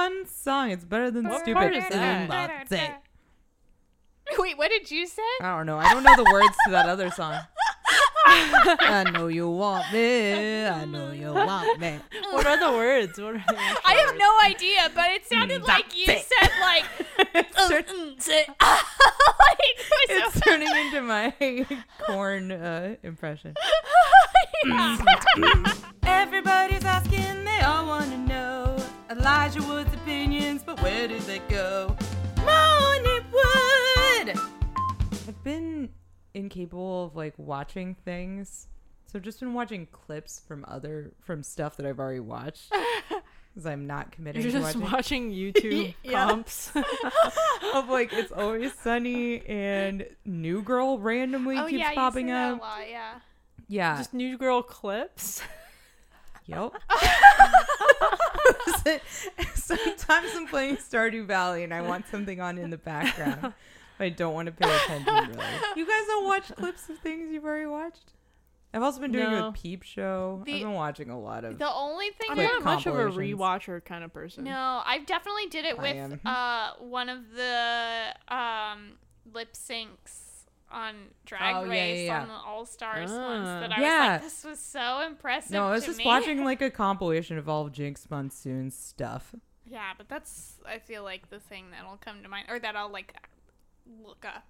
fun song. It's better than What stupid. part is that? That's it. Wait, what did you say? I don't know. I don't know the words to that other song. I know you want me. I know you want me. What are the words? What are the I have no idea, but it sounded like you it. said like, it's, turn- mm, like it's so- turning into my corn uh, impression. Everybody's asking, they all want to know Elijah Wood's opinions, but where did they go? Morning Wood! I've been incapable of like watching things, so I've just been watching clips from other from stuff that I've already watched because I'm not committing You're to just watching watching YouTube comps. of like it's always sunny and New Girl randomly oh keeps yeah, popping you say that up. a lot, yeah. Yeah. just new girl clips. Yep. Sometimes I'm playing Stardew Valley and I want something on in the background. But I don't want to pay attention really. You guys don't watch clips of things you've already watched? I've also been doing it No. with Peep Show. The- I've been watching a lot of The only thing I'm not much of a compilations. rewatcher kind of person. no, I definitely did it with uh one of the um lip syncs on Drag Oh, Race yeah, yeah. on the All Stars Ah. ones that I Yeah. was like, this was so impressive. No, I was just me. watching like a compilation of all of Jinkx Monsoon's stuff. Yeah, but that's I feel like the thing that'll come to mind, or that I'll like look up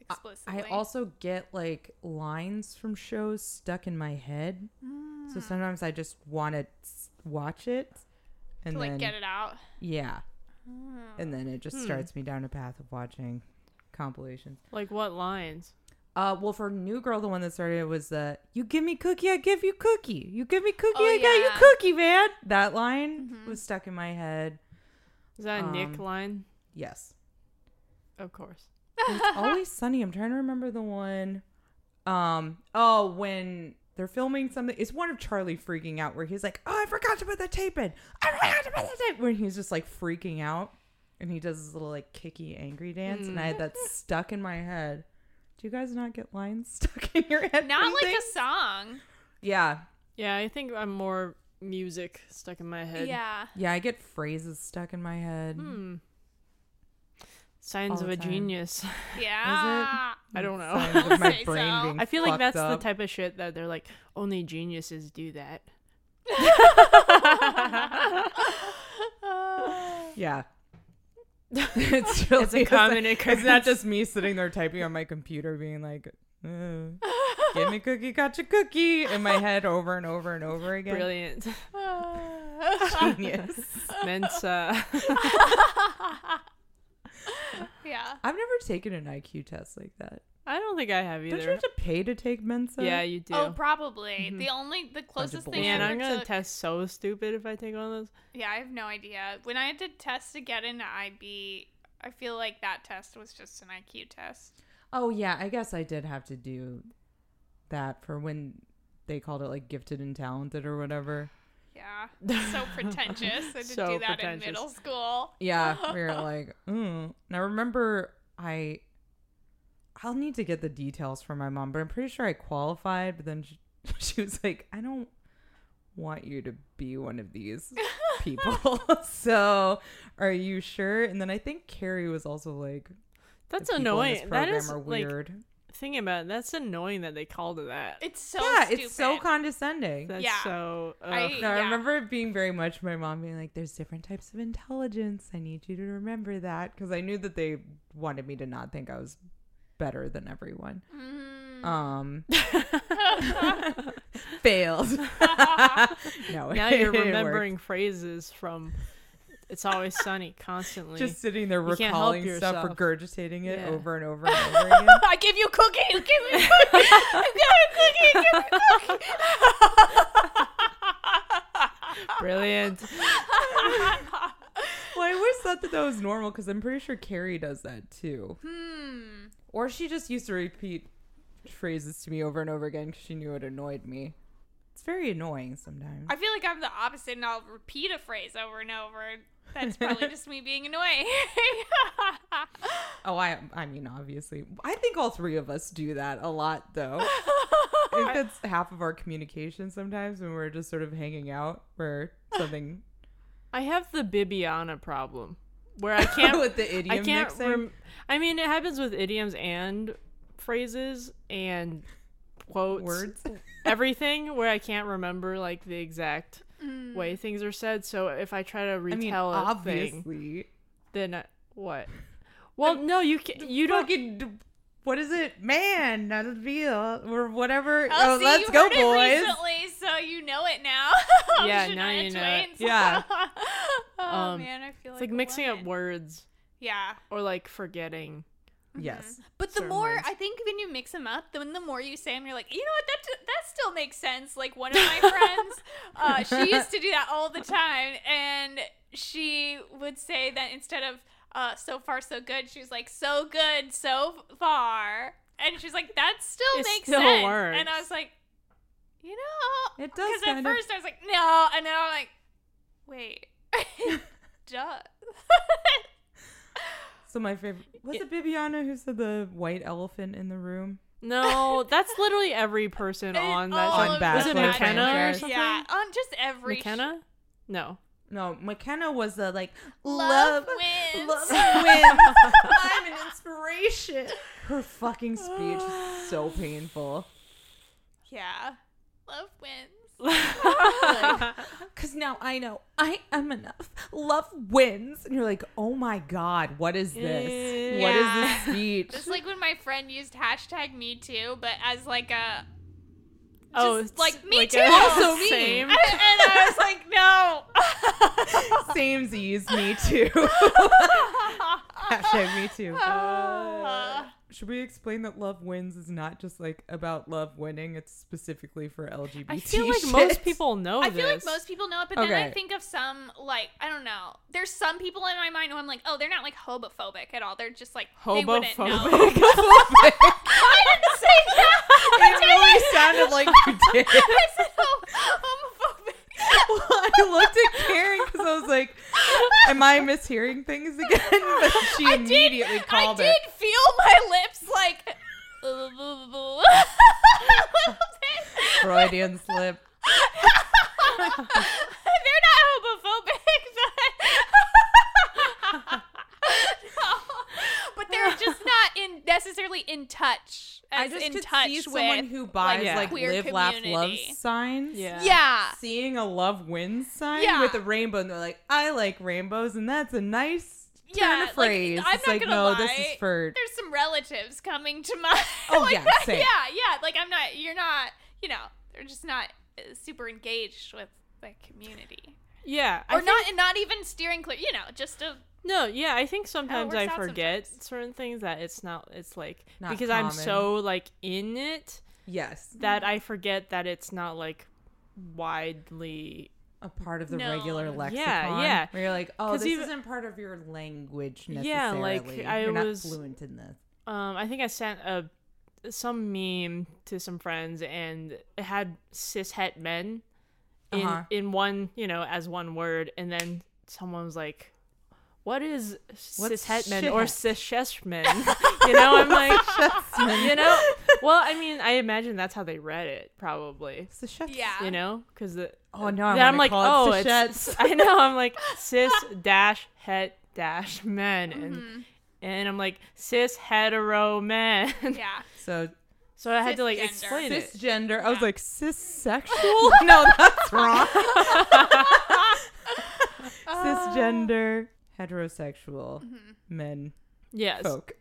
explicitly. I also get like lines from shows stuck in my head. So sometimes I just want to watch it and to like then get it out. yeah, and then it just Hmm. starts me down a path of watching compilations. Like what lines? Uh, well, for New Girl, the one that started it was uh, "You give me cookie, I give you cookie. You give me cookie, Oh, I get you yeah. cookie, man." That line Mhm. was stuck in my head. Is that a Nick Um, line? Yes, Of course. it's always sunny. I'm trying to remember the one. Um. Oh, when they're filming something, it's one of Charlie freaking out where he's like, "Oh, I forgot to put the tape in. I forgot to put the tape." When he's just like freaking out, and he does this little like kicky angry dance, and I had that stuck in my head. Do you guys not get lines stuck in your head? Not like things? a song. Yeah, Yeah, I think I'm more music stuck in my head. Yeah. yeah. I get phrases stuck in my head. Hmm. Signs of a time. genius. Yeah. I don't know. Signs my brain so. being I feel like that's up. the type of shit that they're like, only geniuses do that. Yeah. it's really It's a common It's occurrence. not just me sitting there typing on my computer, being like, "Give me cookie, gotcha cookie" in my head over and over and over again. Brilliant. Genius. Mensa. yeah. I've never taken an IQ test like that. I don't think I have either. Don't you have to pay to take Mensa? Yeah, you do. Oh, probably. Mhm. The only the closest thing bullshit. Man, I I'm ever gonna took- test so stupid if I take one of those. Yeah, I have no idea. When I had to test to get into IB, I feel like that test was just an IQ test. Oh yeah, I guess I did have to do that for when they called it like gifted and talented or whatever. Yeah. So pretentious. I did So do that pretentious. in middle school. Yeah, we were like, mm. and I remember I, I'll need to get the details from my mom, but I'm pretty sure I qualified. But then she, she was like, I don't want you to be one of these people. so, are you sure? And then I think Carrie was also like, That's the people in this annoying. That program is like weird. thinking about it, that's annoying that they called it that. It's so yeah, stupid. it's so condescending. That's yeah. so. I- No, I remember it being very much my mom being like, "There's different types of intelligence. I need you to remember that," because I knew that they wanted me to not think I was better than everyone. Mm. Um, failed. no, now you're it remembering phrases from "It's Always Sunny" constantly. Just sitting there recalling stuff, regurgitating it Yeah. over and over and over again. I give you cookie. Give me cookie. I got a cookie. Give me cookie. Brilliant. I always thought that that was normal because I'm pretty sure Carrie does that too. hmm. Or she just used to repeat phrases to me over and over again because she knew it annoyed me. It's very annoying sometimes. I feel like I'm the opposite, and I'll repeat a phrase over and over. That's probably just me being annoying. oh, I I mean, obviously, I think all three of us do that a lot, though. I think that's half of our communication sometimes when we're just sort of hanging out, where something I have the Bibiana problem where I can't with the idiom I can't mixing. rem- I mean, it happens with idioms and phrases and quotes, words. everything where I can't remember like the exact Mm. way things are said. So if I try to I mean, retell a thing, obviously. then I, what? Well, no, you can't. you don't. D- what is it? Man, not a deal. Or whatever. Oh, Oh, see, let's you go, heard it boys. recently, so you know it now. Yeah, Shania now you know it. Twain's. Yeah. oh Um, man, I feel It's like, like a mixing up words Yeah. or like forgetting. Yes. But the certain more words. I think when you mix them up, then the more you say them, you're like, you know what, that that still makes sense. Like one of my friends, uh, she used to do that all the time, and she would say that instead of uh, "so far so good," she was like "so good so far," and she's like, that still It makes still sense. works. And I was like, you know, It does because at kind of- first I was like, no, and now I'm like, wait, duh. So my favorite was it Bibiana who said the white elephant in the room? No, that's literally every person on that all show. of Bachelor Was it that Mykenna or something? Yeah, on just every sh- Mykenna? No. No, Mykenna was the like Love love, wins. love wins. I'm an inspiration. Her fucking speech is so painful. Yeah. Love wins. Cause now I know I am enough. Love wins, and you're like, oh my god, what is this? What is Yeah. this speech? Just like when my friend used hashtag me too, but as like a oh, Just it's like, me like too. a- Also me. Same. and, and I was like, no. Samesies, me too. Hashtag me too. Uh, Should we explain that love wins is not just like about love winning? It's specifically for LGBT. I feel like shit. most people know I this. feel like most people know it, but then I think of some like I don't know. There's some people in my mind who I'm like, oh, they're not like homophobic at all. They're just like they wouldn't know. Homophobic. I didn't say that. Sounded like you did. I said hom- homophobic. Well, I looked at Karen because I was like, "Am I mishearing things again?" But she I immediately did, called I it. I did feel my lips like. Freudian slip. They're not homophobic, but No. but they're just not in necessarily in touch. I As just in could touch see with someone who buys Yeah. like queer live, laugh, love signs. Yeah. yeah. Seeing a love wins sign Yeah. with a rainbow, and they're like, "I like rainbows," and that's a nice turn Yeah, of like, phrase. I'm it's not like, gonna no, this lie. is for There's some relatives coming to mind. Oh, like yeah, that. same. yeah, yeah. Like I'm not. You're not. You know, they're just not uh, super engaged with the community, Yeah. I or think- not. And not even steering clear. You know, just a. No, yeah, I think sometimes I forget sometimes. certain things that it's not it's like Not because I'm so like in it yes, that I forget that it's not like widely a part of the No. regular lexicon. yeah. Where you're like, oh, this even- isn't part of your language necessarily. Yeah, like, I you're not was- fluent in this. um I think I sent a some meme to some friends and it had cis het men in Uh-huh. in one, you know, as one word and then someone was like what is What's cis het men or shit? you know, I'm like you know, well, I mean, I imagine that's how they read it, probably. Sachets. Yeah. You know, because the Oh no, I then I'm like, call oh, it it's. I know, I'm like cis dash het dash men, and Mm-hmm. and I'm like cis hetero men. Yeah. So so I had to like Cisgender. explain it. cisgender. I was like cissexual. no, that's wrong. Cisgender, heterosexual mm-hmm. men, Yes, folk.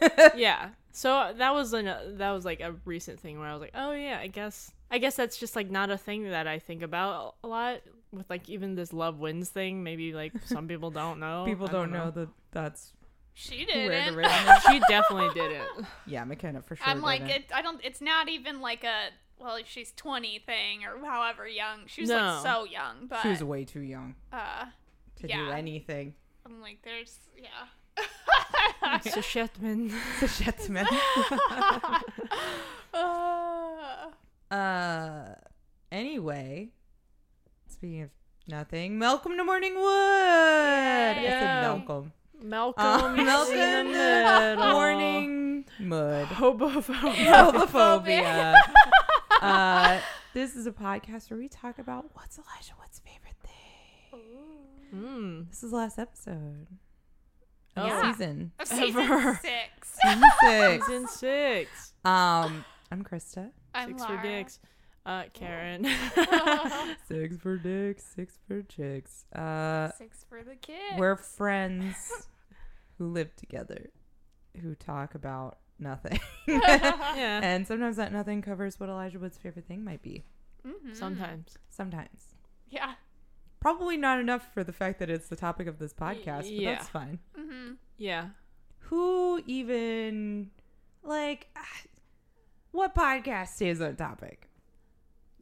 yeah. So uh, that was an uh, that was like a recent thing where I was like, oh yeah, I guess I guess that's just like not a thing that I think about a lot with like even this love wins thing. Maybe like some people don't know. People I don't know that that's She didn't. She definitely did it. yeah, Mykenna for sure. I'm like, it, I don't. It's not even like a well, she's 20 thing or however young. She was No. like so young, but she was way too young uh, to do anything. I'm like, there's yeah. So Shetman. Sachetman. Uh, Uh, anyway, speaking of nothing, Malcolm to Morningwood. I said Yay. Malcolm. Malcolm, Uh, Malcolm the. Morning Mud. Hobophobia. Homophobia. uh, this is a podcast where we talk about what's Elijah Wood's favorite thing. Mm. This is the last episode of Oh. the season. Of season Ever. six. Season six. Season six. Um, I'm Krista. I'm Six Laura. for dicks. Uh, Karen. Six for dicks, six for chicks. Uh, Six for the kids. we're friends who live together, who talk about nothing. yeah. and sometimes that nothing covers what Elijah Wood's favorite thing might be. Mhm. Sometimes. Sometimes. Yeah. Probably not enough for the fact that it's the topic of this podcast, but yeah. that's fine. Mm-hmm. Yeah. Who even, like, what podcast is on topic?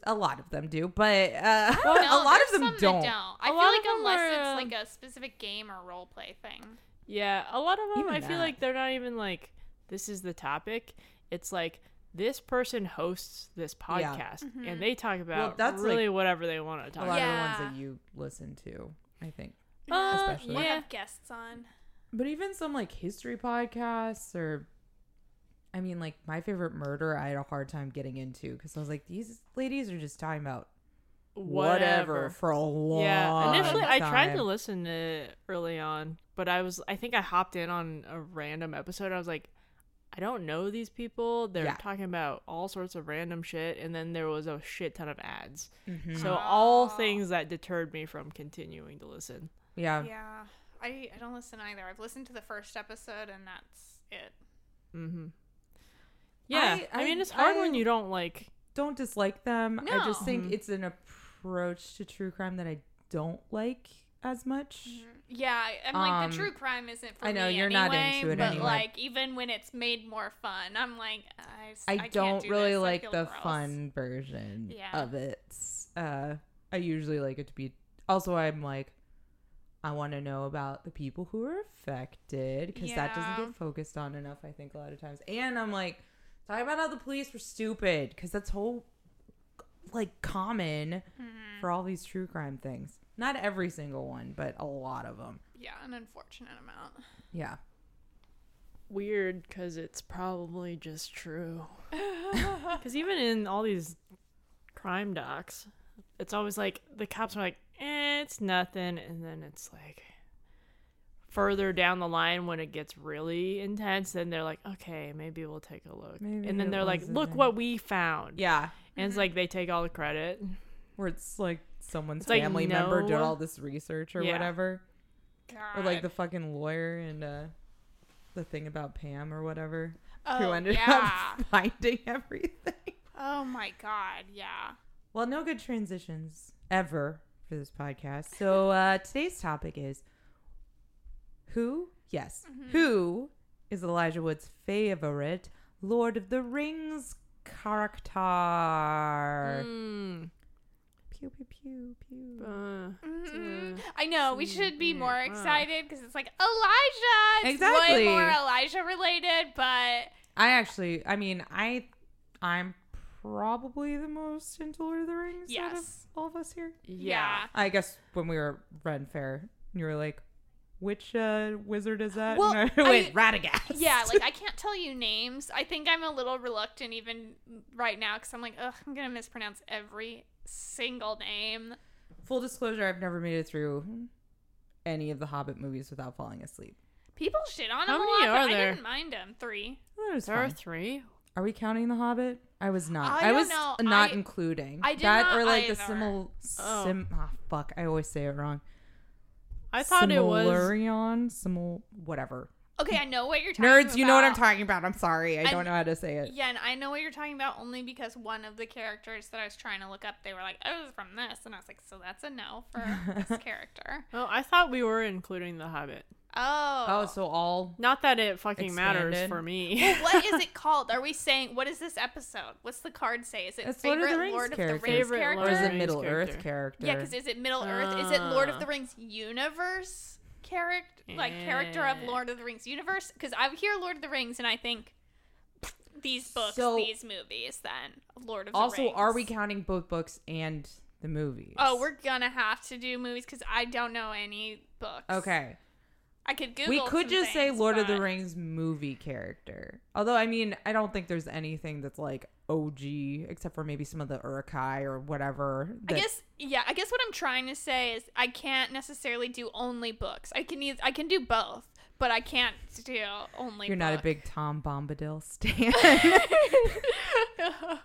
A lot of them do, but uh, No, a lot of them some don't. don't. I A feel like unless are, it's um, like a specific game or role play thing. Yeah. A lot of them, Even I feel like they're not even like, this is the topic. It's like, this person hosts this Yeah. podcast Mhm. and they talk about that's, really whatever they want to talk about. A lot about. of the ones that you listen to, I think. Uh, especially. We'll yeah. have guests on. But even some like history podcasts or I mean like my favorite murder I had a hard time getting into because I was like these ladies are just talking about whatever, for a long Yeah, initially I tried to listen to it early on, but I was I think I hopped in on a random episode. I was like, I don't know these people. They're Yeah. talking about all sorts of random shit, and then there was a shit ton of ads. Mhm. So all Oh. things that deterred me from continuing to listen. yeah. Yeah. I, I don't listen either. I've listened to the first episode and that's it. Mm-hmm. Yeah, I- I, mean it's hard I- when you don't like. Don't dislike them. I just think No. it's an approach to true crime that I don't like as much. Yeah, I- I'm like Um, the true crime isn't for me. I know, me you're not anyway, into it but anyway. like even when it's made more fun, I'm like I, can't don't do really this. Like the gross. fun version Yeah. of it. Uh, I usually like it to be. Also, I'm like, I want to know about the people who are affected because that doesn't get focused on enough. I think a lot of times, and I'm like, talking about how the police were stupid because that's whole like common Mhm. for all these true crime things. Not every single one, but a lot of them. Yeah, an unfortunate amount. Yeah. weird because it's probably just true. Because even in all these crime docs, it's always like the cops are like, eh, it's nothing. And then it's like further down the line when it gets really intense, then they're like, okay, maybe we'll take a look. Maybe and then they're like, look what we found. Yeah. And it's like they take all the credit. Where it's like someone's It's like, family member did all this research or Yeah. whatever. Or like the fucking lawyer and uh the thing about Pam or whatever. oh, who ended yeah. up finding everything. oh my god, yeah. Well, no good transitions ever for this podcast. So uh today's topic is who? Yes. Mm-hmm. Who is Elijah Wood's favorite Lord of the Rings character? Mm, Pew pew pew pew. uh, Mhm. uh, I know we should be more excited because it's like Elijah. It's Exactly. way more Elijah related, but I actually, I mean, I, I'm probably the most into Lord of the Rings out of all of us here. yeah. I guess when we were at Ren Fair, you were like, "Which uh, wizard is that?" Well, and I I- Radagast. yeah, like I can't tell you names. I think I'm a little reluctant even right now because I'm like, ugh, I'm gonna mispronounce every single name. Full disclosure: I've never made it through any of the Hobbit movies without falling asleep. People shit on How him a many lot, are but I there? didn't mind him. Three. That was There are fine. three. Are we counting the Hobbit? I was not. I I, don't was know. not I- including I did that not or like the either. simul. Oh. Sim. Ah, fuck! I always say it wrong. I thought it was. Similarion, simul, whatever. Okay, I know what you're talking about. Nerds, you know what I'm talking about. I'm sorry, I I'm- don't know how to say it. Yeah, and I know what you're talking about only because one of the characters that I was trying to look up, they were like, "Oh, it was from this," and I was like, "So that's a no for this character." Oh, I thought we were including the Hobbit. Oh. Oh, so all Not that it fucking matters for me. Well, what is it called? Are we saying what is this episode? What's the card say? Is it It's Lord of favorite the Rings Lord of character. the Rings Favorite character? or is it Middle character. Earth character? Yeah, because is it Middle Earth? Is it Lord of Ah. the Rings universe character? Like character of. Lord of the Rings universe? Because I hear Lord of the Rings and I think these books, So- these movies, then Lord of the also, Rings. are we counting both books and the movies? Oh, we're gonna have to do movies because I don't know any books. okay. I could Google. we could some just say things, Lord of the but- Rings movie character. Although, I mean, I don't think there's anything that's like OG except for maybe some of the Uruk-hai or whatever. I that- guess Yeah, I guess what I'm trying to say is I can't necessarily do only books. I can either, I can do both, but I can't do only. You're not a big Tom Bombadil stan.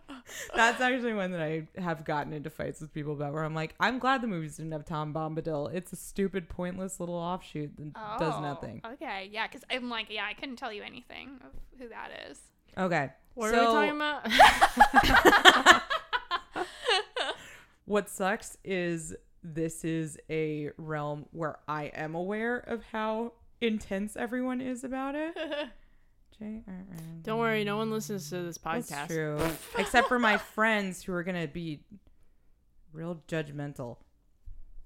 That's actually one that I have gotten into fights with people about where I'm like, I'm glad the movies didn't have Tom Bombadil. It's a stupid, pointless little offshoot that does Oh, nothing. Okay, yeah, because I'm like, yeah, I couldn't tell you anything of who that is. Okay. What so are we talking about? what sucks is this is a realm where I am aware of how intense everyone is about it. Don't worry, no one listens to this podcast. That's true. Except for my friends who are gonna be real judgmental.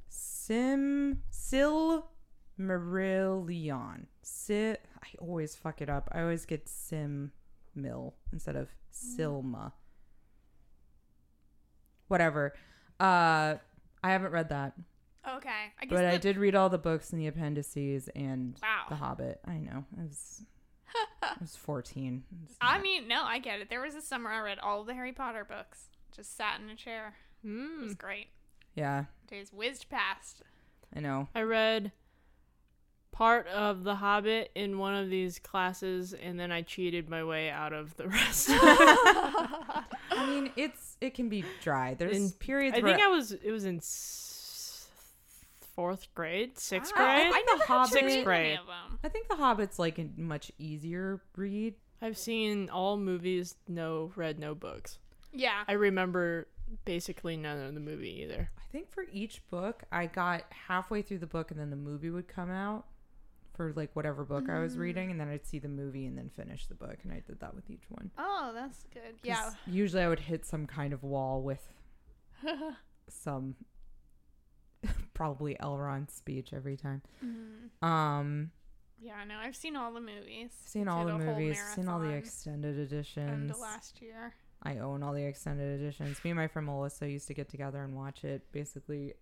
Sim Sil Marillion. Sit I always fuck it up. I always get Sim Mill instead of mm. Silma. Whatever. Uh I haven't read that. okay, I guess. But I the- did read all the books and the appendices and Wow. The Hobbit. I know. I was I was 14. It's I not- mean, no, I get it. There was a summer I read all the Harry Potter books. Just sat in a chair. It was Mm. great. yeah, Days whizzed past. I know. I read part of The Hobbit in one of these classes, and then I cheated my way out of the rest. I mean, it's it can be dry. There's In- periods I where think I was. It was in s- fourth grade, sixth oh, I- grade. I, never The got to Hobbit- read any grade. I think The Hobbit's like a much easier read. I've seen all movies, no read no books. Yeah. I remember basically none of the movie either. I think for each book, I got halfway through the book and then the movie would come out for like whatever book I was reading, and then I'd see the movie and then finish the book, and I did that with each one. Oh, that's good. Yeah. Usually, I would hit some kind of wall with some probably Elrond speech every time. Mhm. Um, Yeah, no, I've seen all the movies. seen all Did the movies, seen all the extended editions. of last year. I own all the extended editions. Me and my friend Melissa used to get together and watch it basically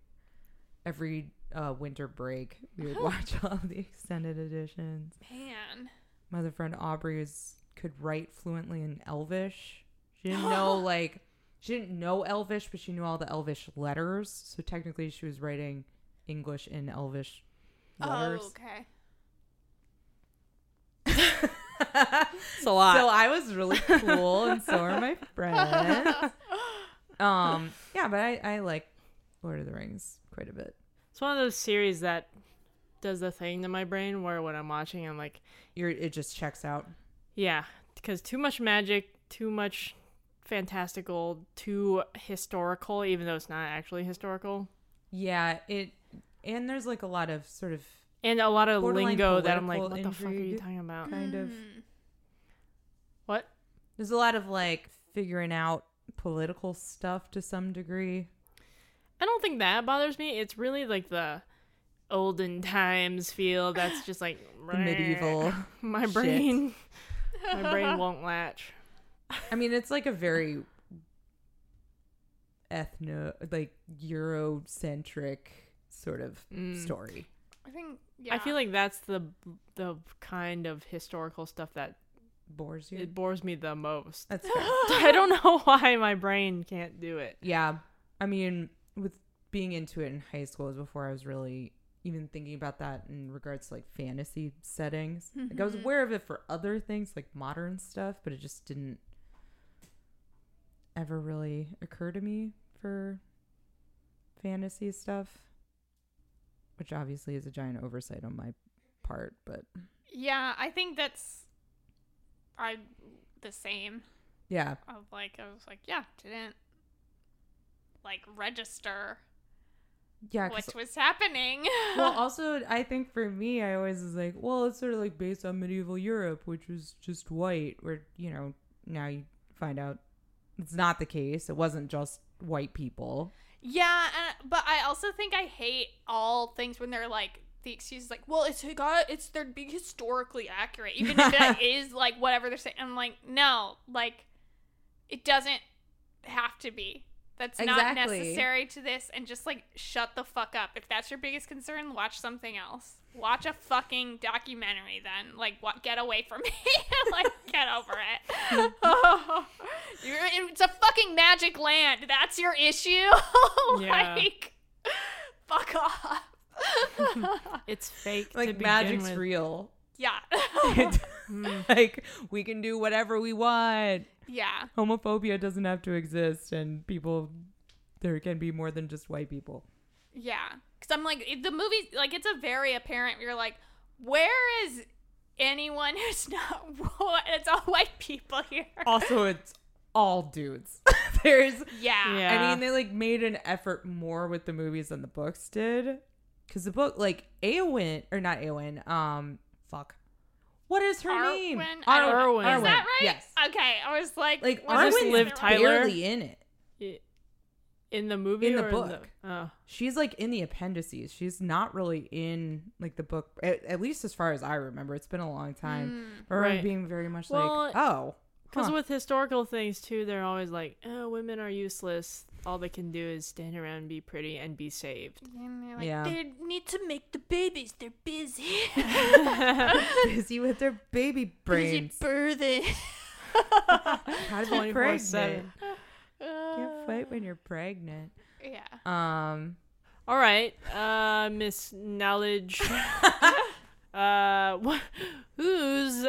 every uh, winter break. We would watch all the extended editions. Man. My other friend Aubrey was, could write fluently in Elvish. She didn't know like she didn't know Elvish, but she knew all the Elvish letters. So technically, she was writing English in Elvish letters. Oh, okay. It's a lot. So I was really cool, and so are my friends. Um, yeah, but I, I like Lord of the Rings quite a bit. It's one of those series that does the thing to my brain where when I'm watching, I'm like, You're, it just checks out. yeah, because too much magic, too much fantastical, too historical, even though it's not actually historical. Yeah, it, and there's like a lot of sort of And a lot of Borderline lingo that I'm like, political what the fuck are you intrigue. talking about? kind of. What? There's a lot of like figuring out political stuff to some degree. I don't think that bothers me. It's really like the olden times feel that's just like The medieval. My shit. brain, my brain won't latch. I mean, it's like a very ethno, like Eurocentric sort of Mm. story. I think. Yeah. I feel like that's the the kind of historical stuff that Bores you. it bores me the most. That's fair. I don't know why my brain can't do it. Yeah. I mean, with being into it in high school was before I was really even thinking about that in regards to like fantasy settings. Like I was Mhm. aware of it for other things like modern stuff, but it just didn't ever really occur to me for fantasy stuff. Which obviously is a giant oversight on my part, but Yeah, I think that's. I the same. yeah. Of like, I was like, yeah, didn't like register Yeah, what was happening. well, also, I think for me, I always was like, well, it's sort of like based on medieval Europe, which was just white. Where you know now you find out it's not the case. It wasn't just white people. Yeah, and, but I also think I hate all things when they're like the excuse is like, well, it's got it's they're being historically accurate, even if that is like whatever they're saying. I'm like, no, like it doesn't have to be. That's not necessary to this and just like shut the fuck up. If that's your biggest concern, watch something else. Watch a fucking documentary then. Like what get away from me. like get over it. You're, it's a fucking magic land. That's your issue. Like fuck off. It's fake. to Like begin magic's with. real. yeah. like we can do whatever we want. Yeah. Homophobia doesn't have to exist, and people there can be more than just white people. Yeah, because I'm like the movie, like it's a very apparent. You're like, where is anyone who's not? wh- It's all white people here. Also, it's all dudes. There's Yeah, Yeah. I mean, they like made an effort more with the movies than the books did. Cause the book, like Eowyn, or not Eowyn, um, fuck, what is her name? Arwen? I don't know. Arwen. Is that right? Yes. Okay, I was like, Like was this Arwen's Liv Tyler? barely in it. I- in the movie In the or book. In the, oh. She's like in the appendices. She's not really in like the book, at, at least as far as I remember. It's been a long time. Hmm. I remember Right. being very much Well, like, oh, Because huh. with historical things too, they're always like, "Oh, women are useless. All they can do is stand around and be pretty and be saved." And they're like, Yeah. they need to make the babies. They're busy. busy with their baby brains. busy birthing. How to you 24/7. pregnant? Can't fight when you're pregnant. Yeah. Um, All right, uh, Miss Knowledge. uh, wh- who's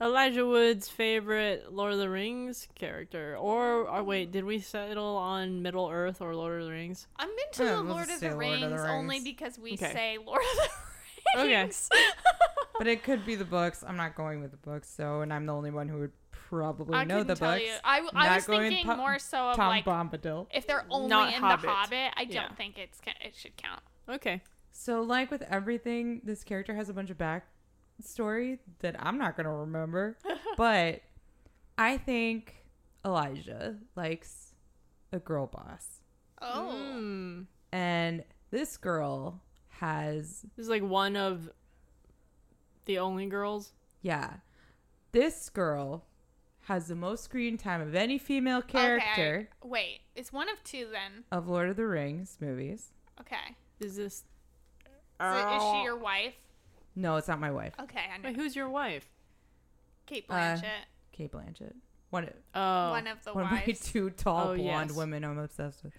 Elijah Wood's favorite Lord of the Rings character? Or, or wait, did we settle on Middle Earth or Lord of the Rings? I'm into Yeah, the we'll Lord of, say the Lord of the Rings only because we Okay. say Lord of the Okay. Rings. but it could be the books. I'm not going with the books, so and I'm the only one who would probably I know couldn't the tell books. you. I, I Not was going thinking Tom- more so of Tom like Bombadil. if they're only Not in Hobbit. the Hobbit. I don't Yeah. think it's it should count. Okay. So, like with everything, this character has a bunch of backstory that I'm not gonna remember. but I think Elijah likes a girl boss, Oh, Hmm. and this girl has This is like one of the only girls. yeah, this girl has the most screen time of any female character Okay, I- wait, it's one of two then. of Lord of the Rings movies. Okay, Is this? so is she your wife? No, it's not my wife, Okay, I know. Wait, who's your wife? Cate Uh, Blanchett, Cate Blanchett. One, Oh, one of the one of my wives. two tall Oh, blonde yes. women I'm obsessed with.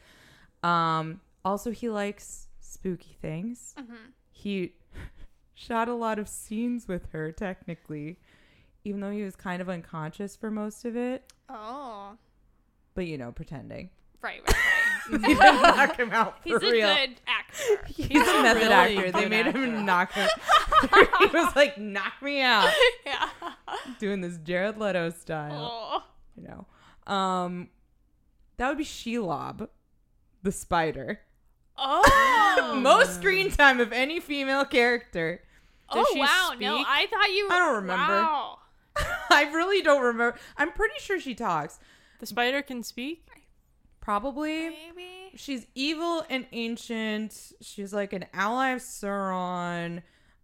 Um, also he likes spooky things. Mhm. He shot a lot of scenes with her technically, even though he was kind of unconscious for most of it. Oh, But you know, pretending. Right, right, He right. didn't knock him out for real. He's a real. good actor. He's, He's a a method really actor. They made actor. him knock him. he was like, "Knock me out," yeah. doing this Jared Leto style. Oh. You know, um, that would be Shelob, the spider. Oh. Most screen time of any female character. Does oh she wow! No. I thought you. I don't remember. Wow. I really don't remember. I'm pretty sure she talks. the spider can speak. Probably. Maybe. She's evil and ancient. She's like an ally of Sauron.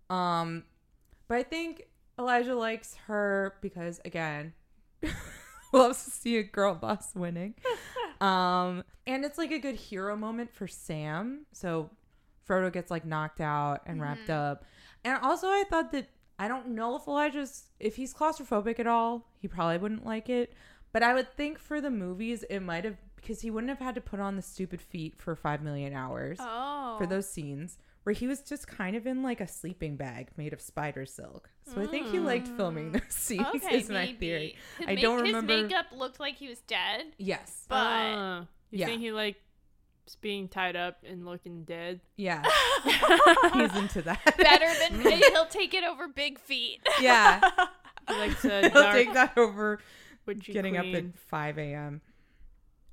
Um, but I think Elijah likes her because again, loves to see a girl boss winning. Um, and it's like a good hero moment for Sam. So Frodo gets like knocked out and wrapped up. And also I thought that I don't know if Elijah's if he's claustrophobic at all, he probably wouldn't like it. But I would think for the movies it might have because he wouldn't have had to put on the stupid feet for five million hours Oh. for those scenes where he was just kind of in like a sleeping bag made of spider silk. So I think he liked filming those scenes. Okay, is my maybe. theory. His I ma- don't remember. his makeup looked like he was dead. Yes. But Uh, you Yeah. think he like being tied up and looking dead? Yeah. He's into that. better than he'll take it over big feet. yeah. He likes a He'll take that over witchy getting up at 5 a.m.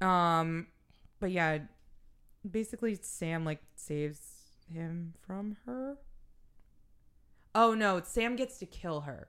Um, but yeah, basically Sam like saves him from her. Oh no, Sam gets to kill her.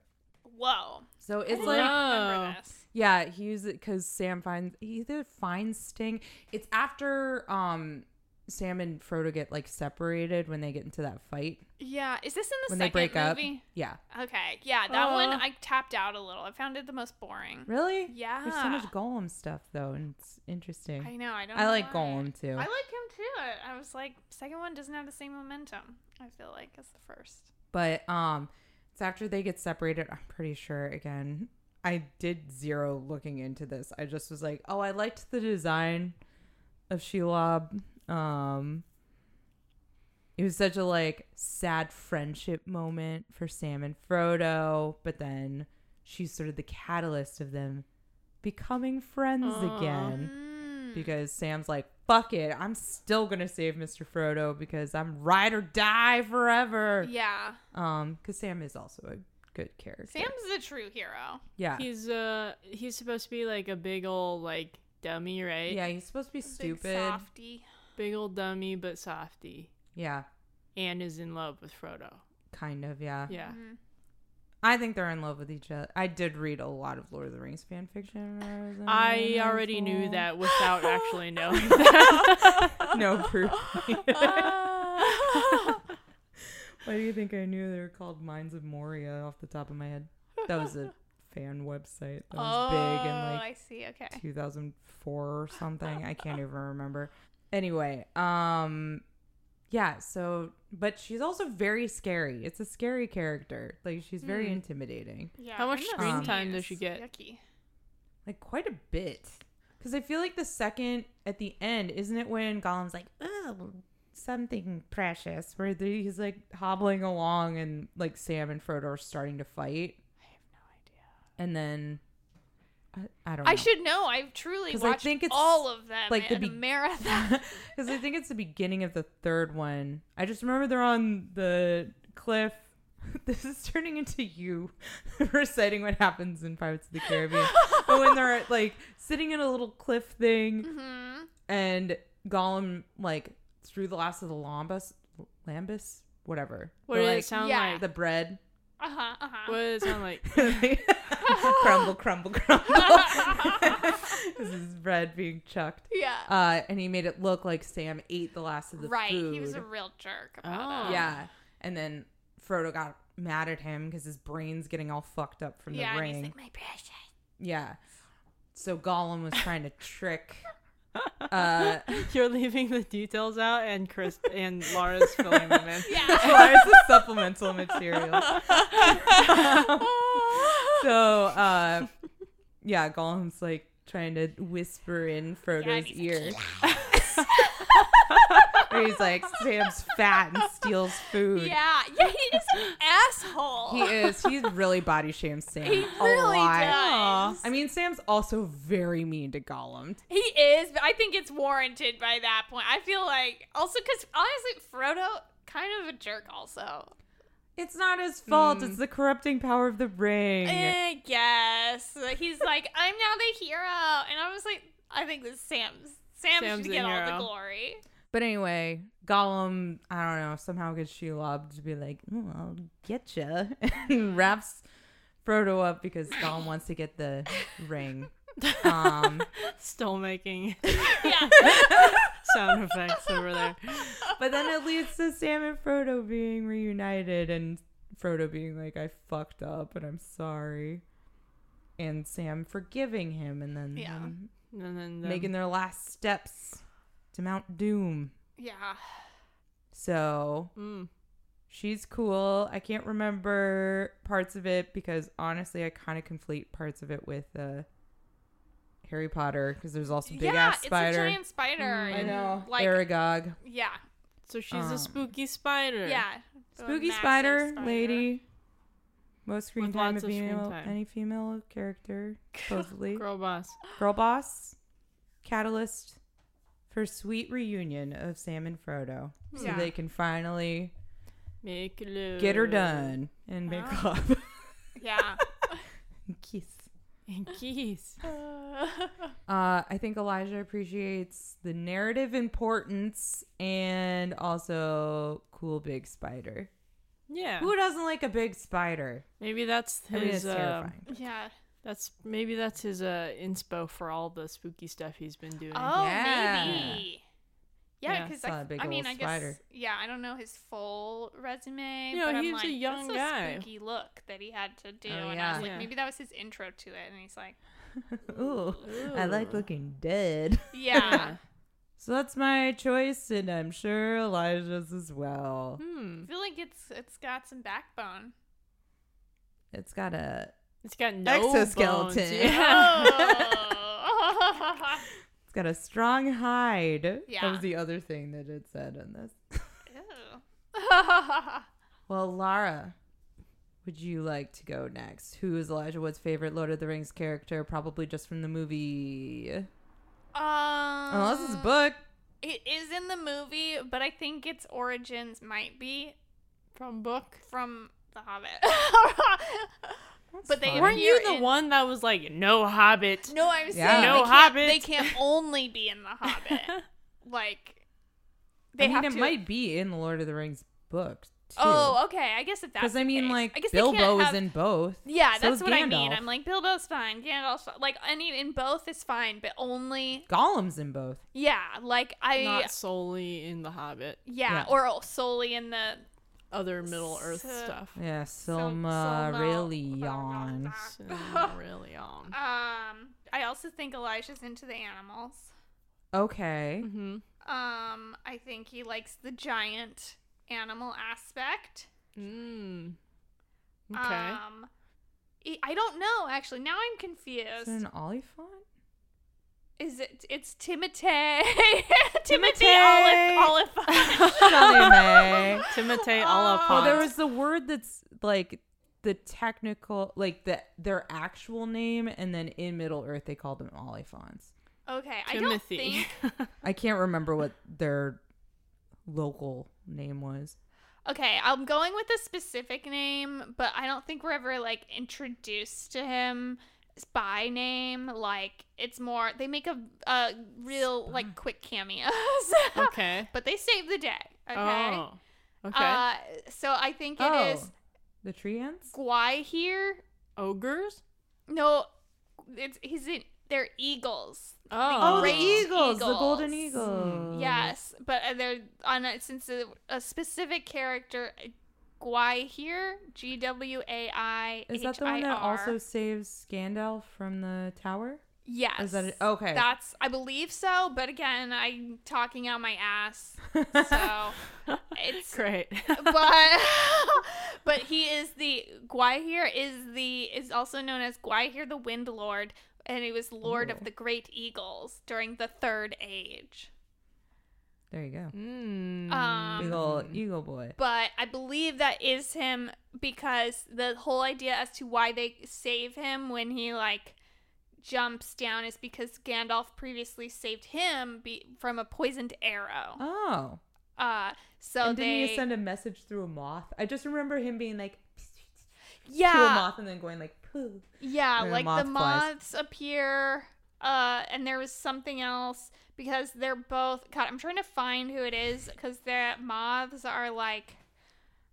Whoa. So it's like don't remember this. yeah, he uses it because Sam finds he either finds Sting. It's after um Sam and Frodo get like separated when they get into that fight Yeah, is this in the when they second break up. movie? Yeah. Okay, yeah, that one Uh. I tapped out a little. I found it the most boring. Really? Yeah, There's so much Gollum stuff though, and it's interesting. I know. I don't. I know like why. Gollum too. I like him too. I- I was like, second one doesn't have the same momentum. I feel like as the first. But um it's after they get separated, I'm pretty sure again. I did zero looking into this. I just was like, "Oh, I liked the design of Shelob." Um it was such a like sad friendship moment for Sam and Frodo, but then she's sort of the catalyst of them becoming friends Aw. again Mm. because Sam's like, "Fuck it, I'm still gonna save Mr. Frodo because I'm ride or die forever." yeah, Um, because Sam is also a good character. Sam's the true hero. yeah, He's uh he's supposed to be like a big old like dummy, right? yeah, he's supposed to be Big stupid. softy. Big old dummy but softy. Yeah, And is in love with Frodo. kind of. Yeah. Yeah. Mhm. I think they're in love with each other. I did read a lot of Lord of the Rings fan fiction. When I, was in I high already knew that without actually knowing that. no proof. Why do you think I knew they were called Mines of Moria off the top of my head? That was a fan website that was big in Oh, like I see. Okay. 2004 or something. I can't even remember. Anyway, um yeah, so but she's also very scary. It's a scary character. Like she's very Hmm. intimidating. Yeah. How much screen time does she get? Yucky. Like quite a bit. Cuz I feel like the second at the end, isn't it when Gollum's like, "Oh, something precious," where he's like hobbling along and like Sam and Frodo are starting to fight I have no idea. and then I, I don't know. I should know. I've truly 'Cause I watched think it's all of them like the be- marathon. Because I think it's the beginning of the third one. I just remember they're on the cliff. This is turning into you reciting what happens in Pirates of the Caribbean. but when they're like sitting in a little cliff thing hmm and Gollum like threw the last of the lambus, lambus, whatever. What The, did like, it sound yeah. like? The bread. Uh huh. Uh huh. What did it sound like? crumble, crumble, crumble. this is bread being chucked. Yeah. Uh, and he made it look like Sam ate the last of the right. food. He was a real jerk about Oh. it. Yeah. And then Frodo got mad at him because his brain's getting all fucked up from yeah. the And he's ring. like, my precious. yeah. So Gollum was trying to trick. Uh, You're leaving the details out, and Chris and Laura's filling them in. Yeah. well, it's a supplemental material. So, uh, yeah, Gollum's like trying to whisper in Frodo's he's ear. Where he's like, Sam's fat and steals food. yeah. Yeah. He is an asshole. He is. He's really body shames Sam. He really does. I mean, Sam's also very mean to Gollum. He is, but I think it's warranted by that point. I feel like also because honestly, Frodo kind of a jerk. Also, It's not his fault. Hmm. It's the corrupting power of the ring. I guess he's like, I'm now the hero, and I was like, I think this Sam's Sam Sam's should get all the glory. But anyway, Gollum, I don't know, somehow gets Shelob to be like, "Ooh, I'll get you. and wraps Frodo up because Gollum wants to get the ring. Um, Still making Yeah, sound effects over there. but then it leads to Sam and Frodo being reunited and Frodo being like, I fucked up and I'm sorry. And Sam forgiving him and then Yeah. them And then the, making their last steps to Mount Doom. yeah. So Mm. she's cool. I can't remember parts of it because honestly, I kind of conflate parts of it with uh, Harry Potter because there's also big yeah, ass spider. it's a giant spider. Mm, I know. Like, Aragog. yeah, So she's Um, a spooky spider. yeah. A Spooky spider, spider. lady. Most screen With time of of screen female, time. any female character, supposedly. Girl boss. Girl boss, catalyst for sweet reunion of Sam and Frodo, so Yeah. they can finally Make love. get her done and make Wow. up, Yeah. kiss. And keys. Uh, I think Elijah appreciates the narrative importance and also cool big spider. Yeah. Who doesn't like a big spider? Maybe that's I mean, it's his. uh, terrifying. yeah. that's maybe that's his uh inspo for all the spooky stuff he's been doing. Oh, Yeah. maybe. Yeah, Yeah. because Saw I, a big I mean, ol' I guess yeah, I don't know his full resume. You know, but I'm he was a young that's guy. A spooky look that he had to do, Oh, and I was like, Yeah. maybe that was his intro to it, and he's like, Ooh, I like looking dead. yeah. So that's my choice, and I'm sure Elijah's as well. Hmm. I feel like it's it's got some backbone. It's got a It's got no Exoskeleton. bones. Yeah. Oh. Got a strong hide. Yeah. That was the other thing that it said in this. Well, Lara, would you like to go next? Who is Elijah Wood's favorite Lord of the Rings character? Probably just from the movie. um, Unless it's a book. It is in the movie, but I think its origins might be From book. from The Hobbit. but they. Weren't you the in- one that was like, no Hobbit? No, I'm Yeah. saying No they can't, Hobbit. They can't only be in The Hobbit. like they I mean, have it to. might be in the Lord of the Rings book, too. Oh, okay. I guess if that's Because, I mean, case. like, I guess Bilbo can't is in both. Yeah, so that's is what I mean. I'm like Bilbo's fine, Gandalf's fine. like any in both is fine, but only Gollum's in both. yeah, like I Not solely in the Hobbit. yeah, Yeah. or solely in the Other Middle Earth So- stuff. Yeah, Sil- Silmarillion. Silmarillion. um. I also think Elijah's into the animals. Okay. mm-hmm. Um, I think he likes the giant animal aspect. Mm. Okay. Um, I- I don't know actually. Now I'm Is confused. it an Oliphant? Is it? It's Timothée. Timothy Timothée. Olive. Olive. Chalamet. Timothée Oh, Oliphant. Well, there was the word that's like the technical, like the their actual name, and then in Middle Earth they called them Oliphants. Okay, I don't think. I can't remember what their local name was. Okay, I'm going with a specific name, but I don't think we're ever like introduced to him by name. Like it's more they make a a real like quick cameos. okay. but they save the day. Okay. Oh. Okay. Uh, so I think it is oh, the tree ants. Gwaihir. Ogres? No, it's he's in. They're eagles. Oh. Oh, the great eagles, the golden eagles. eagle. Yes, but uh, they're on a, since a, a specific character, Gwaihir, G W A I. Is that the one that also saves Gandalf from the tower? Yes. Is that it? Okay. That's I believe so, but again, I'm talking out my ass, so it's Great. but but he is the Gwaihir is the is also known as Gwaihir the Wind Lord, and he was Lord Ooh. of the Great Eagles during the Third Age. There you go. Mm. Um, Big ol' eagle boy. But I believe that is him because the whole idea as to why they save him when he like jumps down is because Gandalf previously saved him be- from a poisoned arrow. Oh. Uh, so and didn't they he send a message through a moth? I just remember him being like yeah, to a moth and then going like poo. yeah and a like the moth flies. moths appear. Uh, and there was something else because they're both. God, I'm trying to find who it is because the moths are like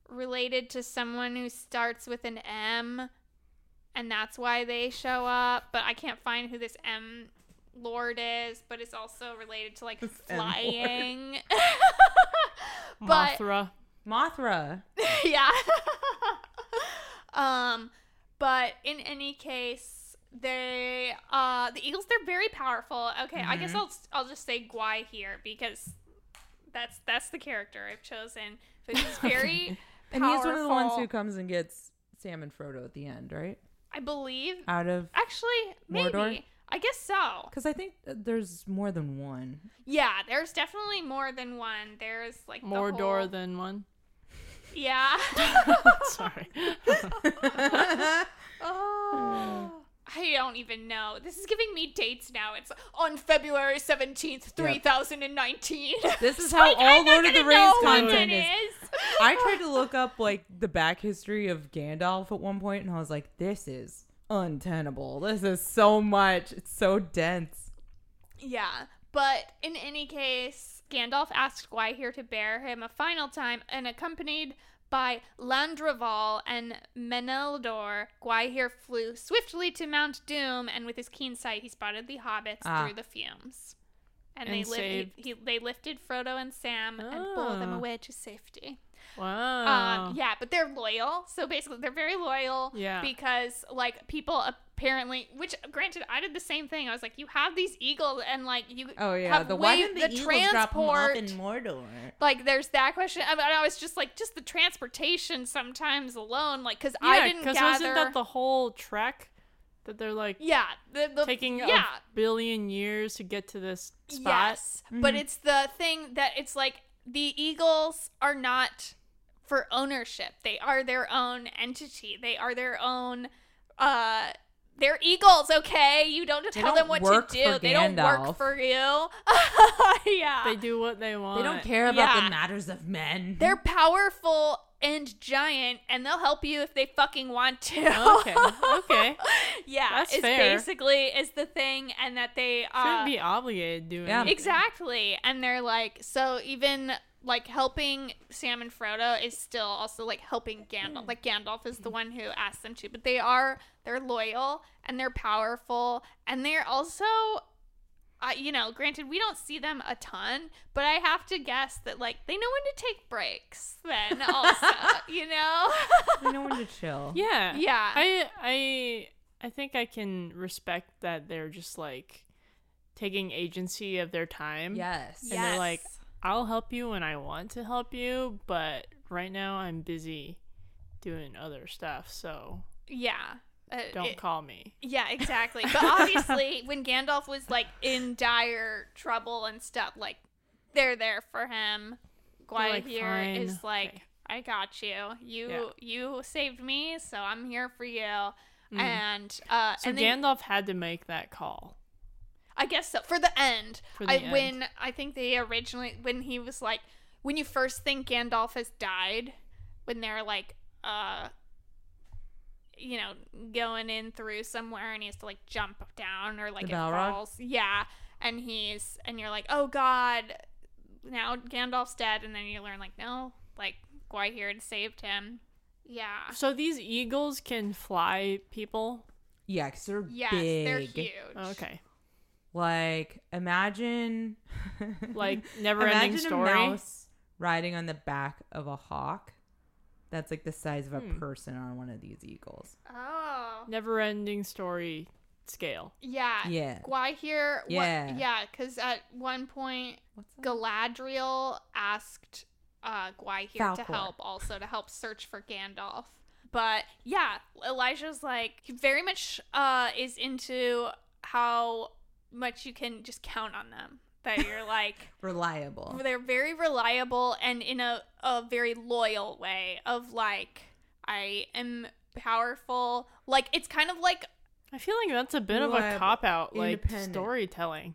related to someone who starts with an M, and that's why they show up. But I can't find who this M Lord is, but it's also related to like This flying. but Mothra. Mothra. yeah. um, but in any case, they uh the Eagles they're very powerful. Okay, I guess Mhm. I'll I'll just say Gwaihir because that's that's the character I've chosen. But he's very And he's one of the ones who comes and gets Sam and Frodo at the end, right? I believe Out of actually maybe Mordor? I guess so. because I think there's more than one. Yeah, there's definitely more than one. There's like the More door whole- than one. yeah. Sorry. Oh. I don't even know. This is giving me dates now. It's on February 17th, 3019. This is how all Lord of the gonna Rings know when content it is. is. I tried to look up like the back history of Gandalf at one point, and I was like, "This is untenable. This is so much. It's so dense." Yeah, but in any case, Gandalf asked Gwaihir to bear him a final time, and accompanied by Landroval and Meneldor, Gwaihir flew swiftly to Mount Doom, and with his keen sight, he spotted the hobbits Ah. through the fumes. and, And they li- he, he, they lifted Frodo and Sam and bore them Ah. away to safety. Wow. Um, yeah, but they're loyal. So basically, they're very loyal. Yeah. Because like people apparently, which granted, I did the same thing. I was like, you have these eagles, and like you. Oh yeah, have the way, why didn't the, Eagles drop 'em off in Mordor? like there's that question. I, mean, I was just like, just the transportation sometimes alone, like because yeah, I didn't because gather. wasn't that the whole trek that they're like yeah, the, the taking yeah. a billion years to get to this spot? Yes, but it's the thing that it's like the Eagles are not for ownership. They are their own entity. They are their own. uh They're Eagles, okay? You don't They tell don't them what to do. They don't work for you. yeah, They do what they want. They don't care about Yeah. the matters of men. They're powerful and giant, and they'll help you if they fucking want to. Okay. Okay. yeah, That's it's fair. basically is the thing, and that they uh, Shouldn't be obligated doing Yeah. anything. Exactly. And they're like, so even like helping Sam and Frodo is still also like helping Gandalf. Like Gandalf is the one who asked them to, but they are they're loyal and they're powerful and they're also uh, you know, granted we don't see them a ton, but I have to guess that like they know when to take breaks then also, you know? They know when to chill. Yeah. Yeah. I I I think I can respect that they're just like taking agency of their time. Yes. And they're like, Yes. I'll help you when I want to help you, but right now I'm busy doing other stuff, so yeah. Uh, don't it- call me. Yeah, exactly. But obviously, when Gandalf was like in dire trouble and stuff, like they're there for him. They're like, here is like, okay." I got you. You Yeah. you saved me, so I'm here for you. Mhm. And uh, So and Gandalf had to make that call. I guess so for the end. For the I end. when I think they originally when he was like when you first think Gandalf has died, when they're like uh you know, going in through somewhere and he has to like jump down or like The it Balrog? falls. Yeah. And he's and you're like, Oh God, now Gandalf's dead and then you learn like, no, like Gwaihir had saved him. Yeah. So these eagles can fly people. Yeah, because they're Yes, big. they're huge. Okay. Like imagine, Like never-ending story. a mouse riding on the back of a hawk. That's like the size of a Hmm. person on one of these eagles. Oh. Never ending story scale. Yeah. Yeah. Gwaihir. Yeah. What, yeah, because at one point Galadriel asked uh, Gwaihir to Falkor. help, also to help search for Gandalf. But yeah, Elijah's like he very much uh, is into how much you can just count on them. That you're like Reliable. they're very reliable and in a, a very loyal way of like I am powerful. Like it's kind of like I feel like that's a bit of a cop out, like storytelling.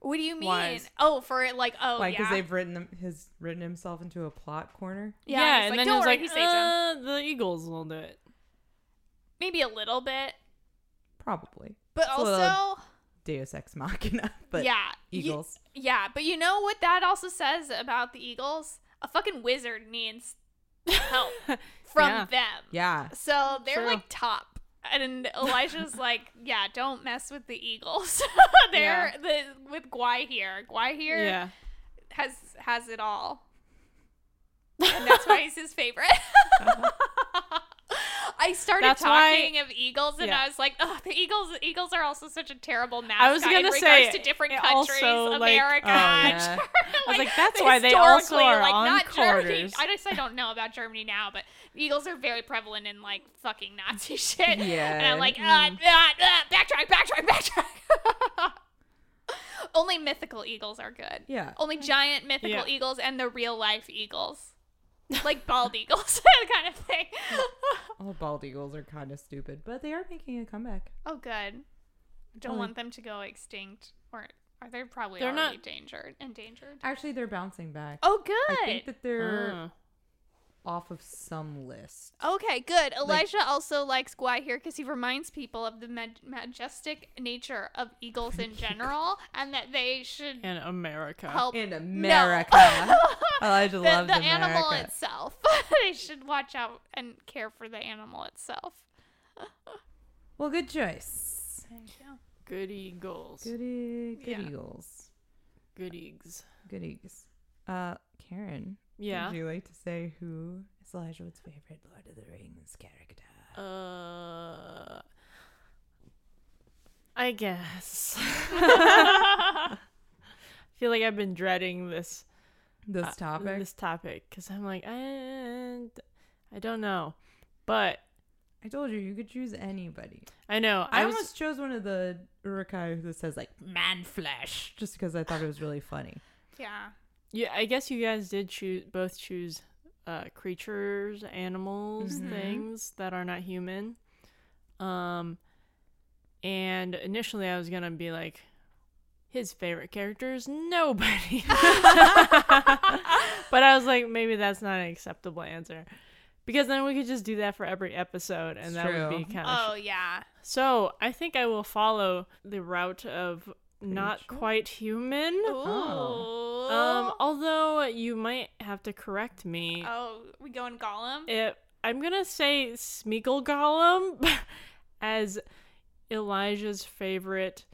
what do you mean? Wise. Oh, for it like oh Like, because yeah. they've written them, his written himself into a plot corner. Yeah, he's and like, then "Don't it's worry, like he saves him." uh, the eagles will do it. maybe a little bit, Probably but It's a little also Deus Ex Machina, but yeah, you- Eagles. yeah, but you know what that also says about the Eagles? A fucking wizard needs help from Yeah. them. yeah. So they're True. like top. And Elijah's like, yeah, don't mess with the Eagles. they're the with Gwaihir. here Yeah. has has it all. And that's why he's his favorite. Uh-huh. I started That's why- talking of eagles, and Yeah. I was like, "Oh, the eagles! Eagles are also such a terrible mascot I was in gonna regards say, to different countries, also, like- America." Oh, yeah. I was like, that's why they also are like, on not Germany. quarters. I just I don't know about Germany now, but eagles are very prevalent in like fucking Nazi shit. Yeah. and I'm like, ah, ah, ah, backtrack, backtrack, backtrack. Only mythical eagles are good. Yeah. Only giant mythical Yeah. eagles and the real life eagles. Like bald eagles kind of thing. All bald eagles are kind of stupid, but they are making a comeback. oh, good. Don't Only- want them to go extinct. Or are they probably They're already not- endangered? Endangered. Actually, they're bouncing back. Oh, good. I think that they're Uh, off of some list. Okay, good. Elijah also likes Gwaihir because he reminds people of the ma- majestic nature of eagles in general, and that they should in America. help In No. America. Elijah the, loves the animal America. itself. they should watch out and care for the animal itself. Well, good choice. Thank you. Good eagles. Good, e- good Yeah. eagles. Goodies. Goodies. Uh, Karen. Yeah. Would you like to say who is Elijah Wood's favorite Lord of the Rings character? Uh, I guess. I feel like I've been dreading this This uh, topic. This topic, because I'm like, I, I don't know, but I told you you could choose anybody. I know I, I, was. almost chose one of the Uruk-hai that says like man flesh, just because I thought it was really funny. yeah. Yeah, I guess you guys did choose both choose uh, creatures, animals, Mhm. things that are not human. Um, and initially I was gonna be like, his favorite character is nobody. but I was like, maybe that's not an acceptable answer. Because then we could just do that for every episode, and It's that would be kind of. Oh yeah. So I think I will follow the route of not Creature? quite human. Ooh. Um, although you might have to correct me. oh, we going Gollum? It, I'm gonna say Smeagol Gollum as Elijah's favorite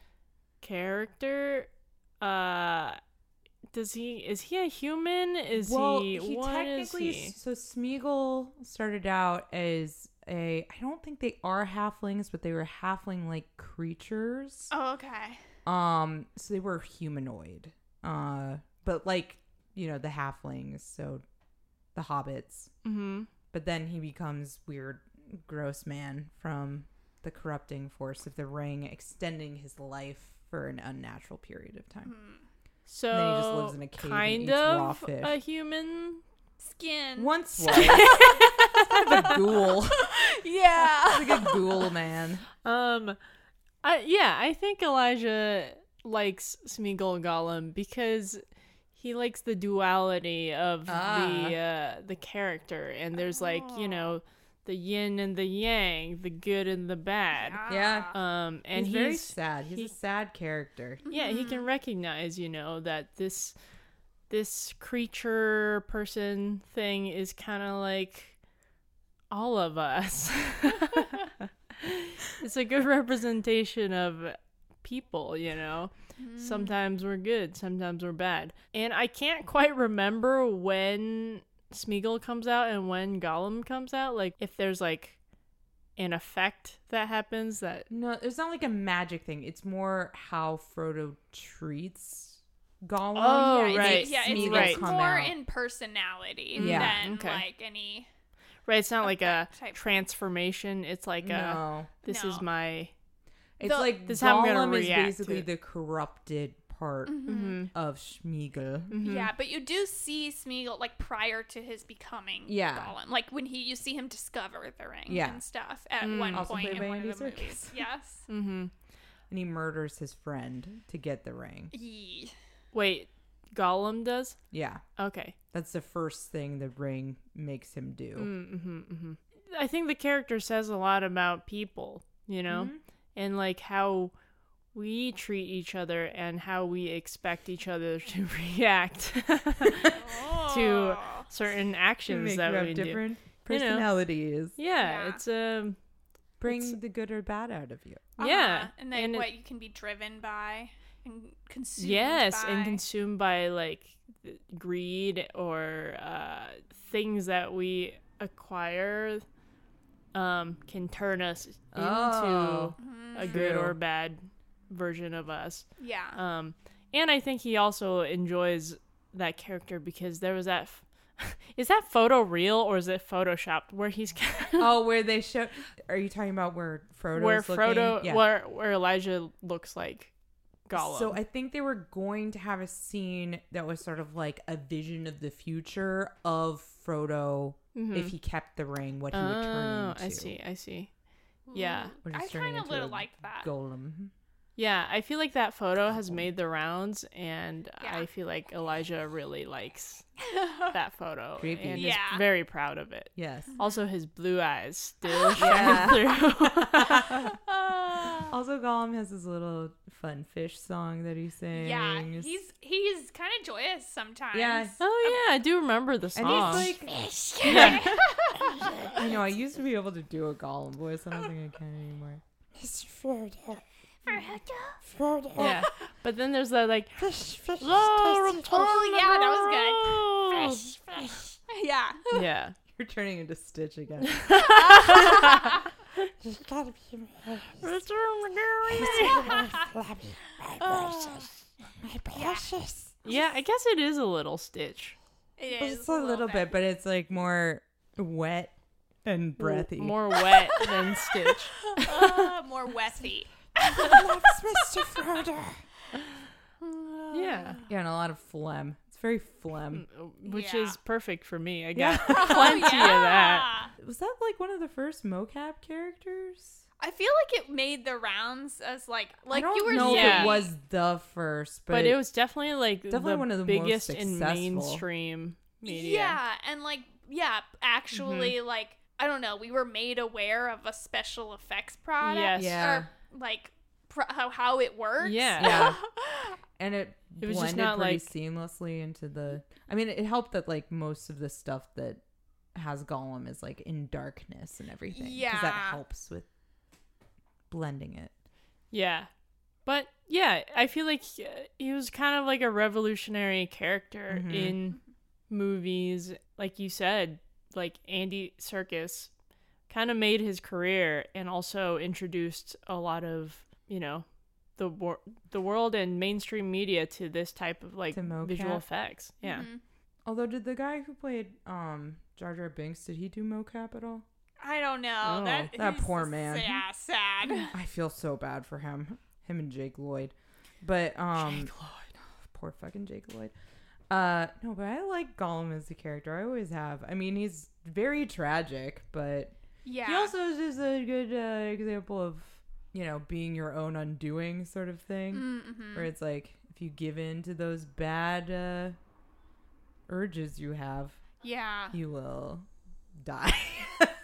character. Uh, does he? Is he a human? Is well, he? What is technically he? so Smeagol started out as a I don't think they are halflings, but they were halfling like creatures. oh, okay. Um, so they were humanoid. Uh, but like you know the halflings, so the hobbits. Mm-hmm. But then he becomes weird, gross man from the corrupting force of the ring, extending his life for an unnatural period of time. So then he just lives in a cave and kind of fish. a human. Skin. Once was kind of a ghoul, yeah. like a ghoul man. Um, I yeah, I think Elijah likes Smeagol Gollum because he likes the duality of Ah. the uh, the character, and there's like you know the yin and the yang, the good and the bad. Yeah. Um, and he's, he's, very sad. He's he- a sad character. yeah, he can recognize you know that this this creature person thing is kind of like all of us. it's a good representation of people, you know. Mm-hmm. Sometimes we're good, sometimes we're bad. And I can't quite remember when Smeagol comes out and when Gollum comes out. Like if there's like an effect that happens that No, it's not like a magic thing. It's more how Frodo treats Gollum. Oh, yeah, it's- right. Yeah, it's, Smeagol it's more out. in personality Yeah. than Okay. like any. Right, it's not like a type. transformation. It's like a no, this is my it's The- like This is how I'm gonna Gollum is react to basically the corrupted part mm-hmm. of Schmiegel. Yeah, but you do see Smeagol like prior to his becoming Yeah. Gollum. Like when he you see him discover the ring Yeah. and stuff at Mm. one Also point in by one Andy of the Serkis. movies. Yes. Mm-hmm. and he murders his friend to get the ring. Yee. Wait, Gollum does? Yeah, Okay. that's the first thing the ring makes him do. Mm-hmm, mm-hmm. I think the character says a lot about people, you know, Mhm. and like how we treat each other and how we expect each other to react to certain actions that you have we do. different You know. personalities. Yeah, Yeah. it's um, Bring It's- the good or bad out of you. yeah, Uh-huh. And then and it- what you can be driven by and consumed yes, by. and consumed by like greed or uh, things that we acquire, um, can turn us into Oh, a good or bad version of us. yeah. Um, and I think he also enjoys that character because there was that. F- is that photo real or is it photoshopped? Where he's oh, where they show? Are you talking about where Frodo? where looking? Frodo, Yeah. where where Elijah looks like Gollum. So I think they were going to have a scene that was sort of like a vision of the future of Frodo if he kept the ring, what he would turn Mm-hmm. oh, into. I see. I see. Yeah. I kind of would have liked that. Gollum. Yeah, I feel like that photo has made the rounds, and Yeah. I feel like Elijah really likes that photo Creepy. and Yeah. is very proud of it. Yes. Also, his blue eyes still shine through. Also, Gollum has his little fun fish song that he sings. yeah, he's he's kind of joyous sometimes. Yeah. oh yeah, I do remember the song. and he's like, yeah. I know I used to be able to do a Gollum voice. I don't think I can anymore. Mr. Frodo, Yeah. But then there's the like Oh yeah, that was good. Fresh, fresh. Yeah. Yeah. You're turning into Stitch again. Yeah, I guess it is a little Stitch. It is It's a little bit, but it's like more wet and breathy. More wet than Stitch. uh, more wethy. Yeah. yeah, and a lot of phlegm. It's very phlegm. Mm, oh, which Yeah. is perfect for me. I Yeah. got oh, plenty of that. Was that like one of the first mocap characters? I feel like it made the rounds as like like I don't you were know Yeah. if it was the first, but, But, it was definitely like Definitely the one of the most biggest in successful. mainstream media. Yeah, and like yeah, actually mm-hmm. like I don't know, we were made aware of a special effects product. Yes. Yeah. Or like pro- how how it works. Yeah. Yeah. and it, It was just blended not, pretty like- seamlessly into the. I mean, it helped that like most of the stuff that has Gollum is like in darkness and everything. 'cause that helps with blending it. Yeah. But yeah, I feel like uh, he was kind of like a revolutionary character Mhm. in movies. Like you said, like Andy Serkis kind of made his career and also introduced a lot of, you know, the wor- the world and mainstream media to this type of like To mocap? visual effects. Yeah. Mhm. Although, did the guy who played um Jar Jar Binks did he do mocap at all? I don't know. Oh, that that poor man. Yeah, sad. I feel so bad for him, him and Jake Lloyd. But um, Jake Lloyd. poor fucking Jake Lloyd. Uh, no, but I like Gollum as a character. I always have. I mean, he's very tragic, but Yeah. he also is just a good uh, example of you know being your own undoing sort of thing, Mm-hmm. where it's like if you give in to those bad uh, urges you have, Yeah. you will die.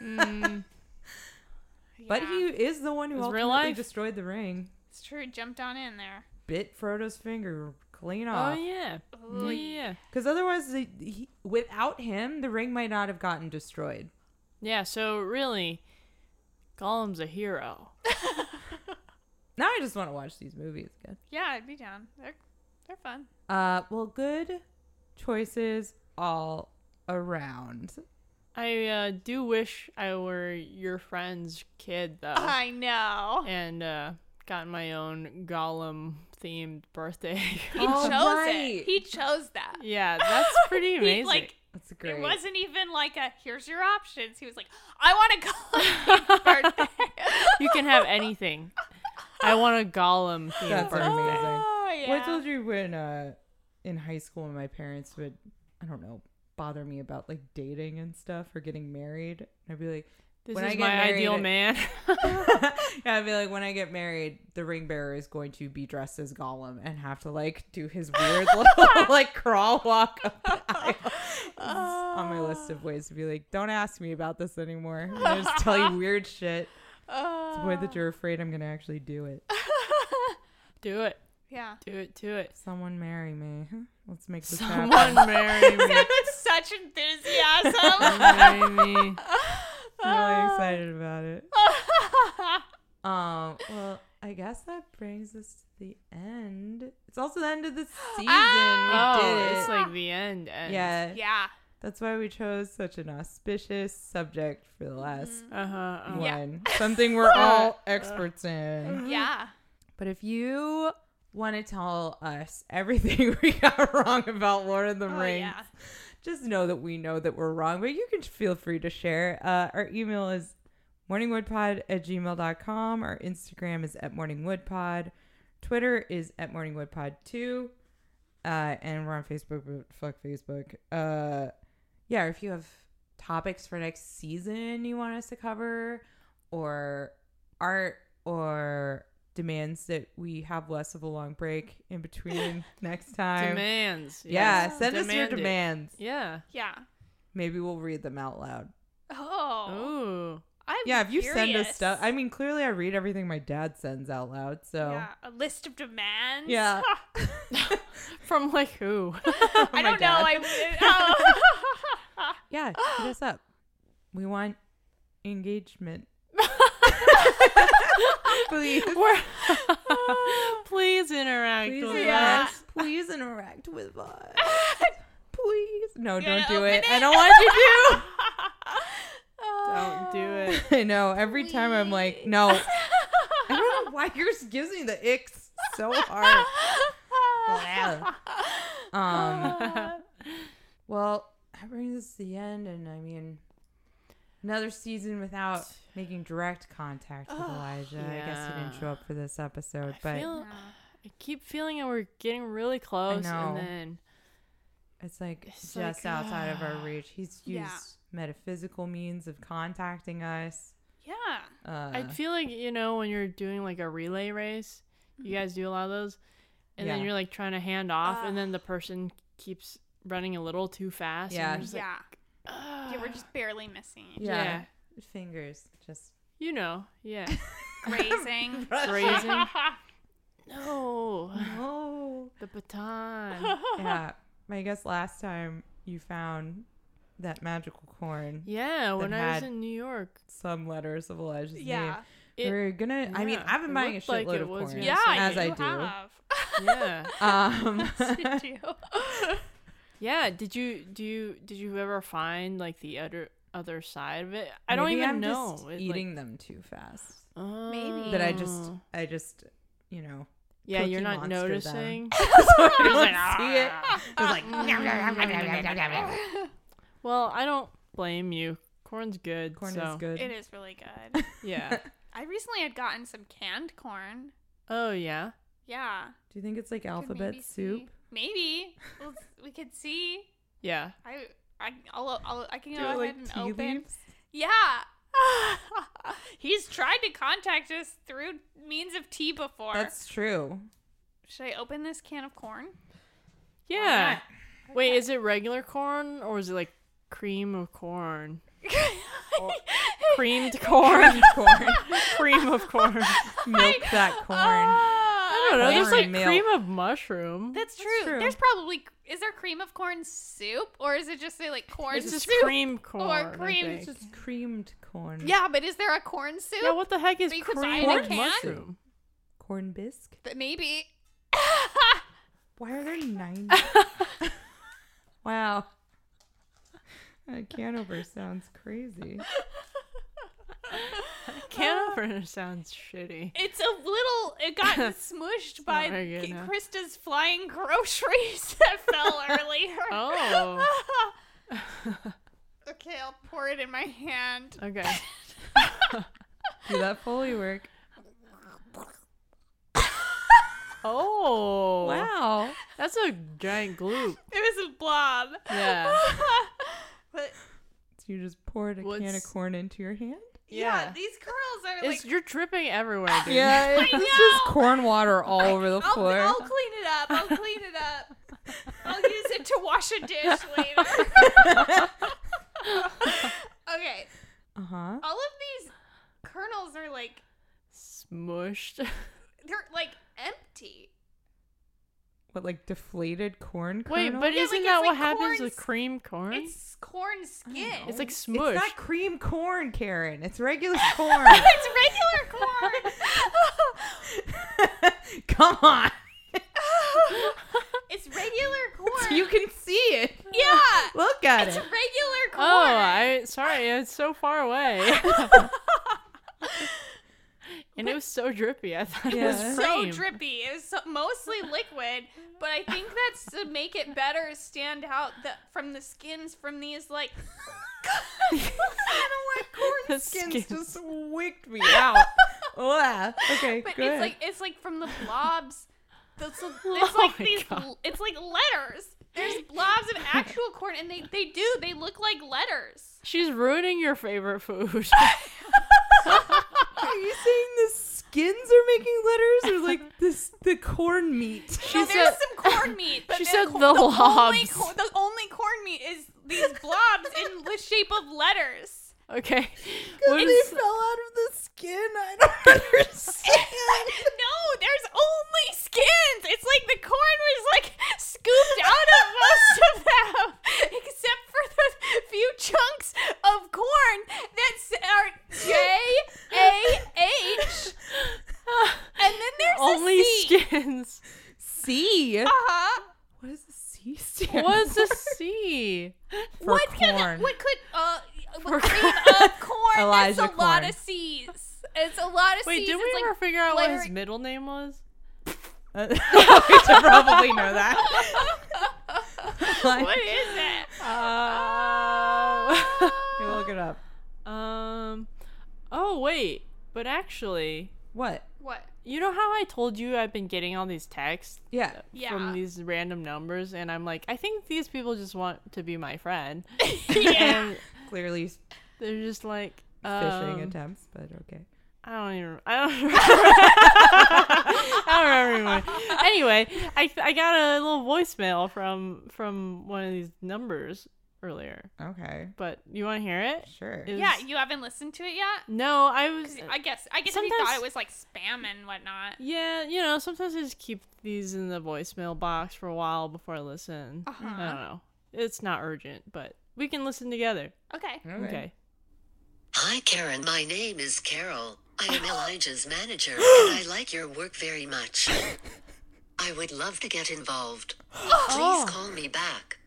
Mm, But he is the one who ultimately real life. destroyed the ring, It's true. Jumped on in there. bit Frodo's finger clean off. oh off. yeah. Oh, Yeah, yeah. Because otherwise, the, he, without him, the ring might not have gotten destroyed. Yeah, so really Gollum's a hero. Now I just want to watch these movies again. Yeah, I'd be down. They're they're fun. Uh, well, good choices all around. I uh, do wish I were your friend's kid though, I know. and uh, got my own Gollum themed birthday. He Oh, chose right. it. He chose that. yeah, that's pretty He, amazing. like That's great. it wasn't even like a here's your options. He was like, I want to go on birthday. you can have anything. I want a Gollum themed That's birthday. amazing. Oh, yeah. Well, I told you when uh, in high school, when my parents would, I don't know, bother me about like dating and stuff or getting married. I'd be like, This When I is get my married, ideal I- man. yeah, I'd be like, when I get married, the ring bearer is going to be dressed as Gollum and have to like do his weird little like crawl walk up the aisle. It's on my list of ways to be like, don't ask me about this anymore. I'm just tell you weird shit. To the point that you're afraid I'm gonna actually do it. do it. yeah. Do it. Do it. Someone marry me. Let's make this Someone happen. Someone marry me. With such enthusiasm. marry me. I'm really excited about it. Um, well, I guess that brings us to the end. It's also the end of the season. Ah! we Oh, did it. it's like the end. end. yeah, yeah. That's why we chose such an auspicious subject for the last huh. Uh-huh. Yeah. one. Something we're all experts in. Yeah. But if you want to tell us everything we got wrong about Lord of the Oh, Rings, yeah. just know that we know that we're wrong, but you can feel free to share. Uh, our email is morningwoodpod at gmail.com. Our Instagram is at morningwoodpod. Twitter is at morningwoodpod2. Uh, and we're on Facebook, but fuck Facebook. Uh, yeah, if you have topics for next season you want us to cover, or art, or demands that we have less of a long break in between next time. Demands. Yeah, yes. send us your Demand it. demands. Yeah. Yeah. Maybe we'll read them out loud. Oh. Ooh. I'm Yeah, if you send us stuff, I mean, clearly I read everything my dad sends out loud. So Yeah, a list of demands. Yeah. From like who? I don't know. I oh. yeah, hit us up. We want engagement. Please. Please interact Please with us. Please interact with us. Please. No, You gonna don't do open it. I don't want you to. Don't do it. I know. Every time I'm like, no. I don't know why yours gives me the icks so hard. Um. Well, that brings us to the end, and I mean, another season without making direct contact with Elijah. I guess he didn't show up for this episode, I but feel- I keep feeling that we're getting really close, know. and then it's like It's just like, outside of our ah. reach. He's used Yeah. metaphysical means of contacting us. yeah. Uh, I feel like you know when you're doing like a relay race, you guys do a lot of those, and then you're like trying to hand off, Uh. and then the person keeps running a little too fast. Yeah. and just like, yeah. "Ugh." yeah, we're just barely missing each yeah, yeah. fingers just you know, yeah, Grazing. Grazing. no, oh the baton. yeah. I guess last time you found that magical corn, Yeah, when I was in New York, some letters of Elijah's name. yeah. it, We're gonna. I mean, I've been it buying a looked like shitload it of was corn, Yeah, as you I do. have. yeah, Um, Yes, you do. Yeah. Did you do you did you ever find like the other other side of it? I don't maybe even I'm know. Just It, like- eating them too fast. Oh. That I just, I just, you know, yeah, you're not noticing. so I like, see it. Like, Well, I don't blame you. Corn's good. corn so. is good. It is really good. Yeah. I recently had gotten some canned corn. Oh yeah. Yeah. Do you think it's like could alphabet soup? see- Maybe. We'll, we could see. Yeah. I I I'll, I'll I can Do go it ahead like and open. leaves? Yeah. He's tried to contact us through means of tea before. That's true. Should I open this can of corn? Yeah. Wait, is it regular corn or is it like cream of corn? Creamed corn. corn. cream of corn. Milk that corn. I don't know. There's like milk. cream of mushroom. That's true. true. There's probably is there cream of corn soup or is it just say like corn It's just soup? cream corn. I cream. It's just creamed corn. Yeah, but is there a corn soup? Yeah, what the heck is That you could buy cream in a of can? mushroom? Corn bisque. But maybe. Why are there nine? wow. A can opener sounds crazy. Can uh, opener sounds shitty. It's a little. It got smushed by not good, K- no. Krista's flying groceries that fell earlier. Oh. okay, I'll pour it in my hand. Okay. Do that Foley work. Oh. Wow. That's a giant gloop. It was a blob. Yeah. but So you just poured a can of corn into your hand? Yeah, Yeah. these curls are It's like. you're dripping everywhere, dude. Yeah, I it's know. just corn water all over the I'll, floor. I'll clean it up. I'll clean it up. I'll use it to wash a dish later. okay, Uh huh. all of these kernels are like Smushed. they're like empty. What, like deflated corn Wait, kernel? but Yeah, isn't like, that it's what like happens corn with s- cream corn? It's corn skin. It's like It's not cream corn, Karen. It's regular corn. it's regular corn. Come on. it's regular corn. you can see it. yeah, Look at it. it's it. regular oh, corn. oh, I sorry, it's so far away. And it was so drippy. I thought it Yeah. was so cream. drippy. It's so, mostly liquid, but I think that's to make it better stand out the, from the skins from these like. I don't like corn The skins. skins. Just wicked me out. Ugh. Okay, But good. it's like it's like from the blobs. It's, it's Oh like these. God. It's like letters. There's blobs of actual corn, and they they do they look like letters. She's ruining your favorite food. Are you saying the skins are making letters or like this the corn meat? She no, said- there's some corn meat. But she said co- the Only lobs. co- the only corn meat is these blobs in the shape of letters. Okay. Because they s- fell out of the skin. I don't understand. no, there's only skins. It's like the corn was like scooped out of most of them, except for the few chunks of corn that are J A H. And then there's only a C. skins. C. Uh huh. What is the C stand? What's a C? For what corn. Can, what could uh for cream of corn? Elijah That's a lot of C's. It's a lot of Wait, C's. did we it's ever like figure out what his layering- middle name was? Uh, we should probably know that. what is it? Uh, Okay, look it up. um. Oh wait, but actually, What? What? You know how I told you I've been getting all these texts Yeah. Yeah. from these random numbers, and I'm like, I think these people just want to be my friend, yeah. and Clearly they're just like fishing um, attempts, but okay. I don't even. I don't. Remember. I don't remember anymore. Anyway, I I got a little voicemail from from one of these numbers earlier, Okay. but you want to hear it? Sure. It Yeah, was- you haven't listened to it yet? No, I was. I guess I guess if you thought it was like spam and whatnot. Yeah, you know, sometimes I just keep these in the voicemail box for a while before I listen. Uh-huh. I don't know. It's not urgent, but we can listen together. Okay. Okay. Hi, Karen. My name is Carol. I am Elijah's manager, and I like your work very much. I would love to get involved. Please call me back.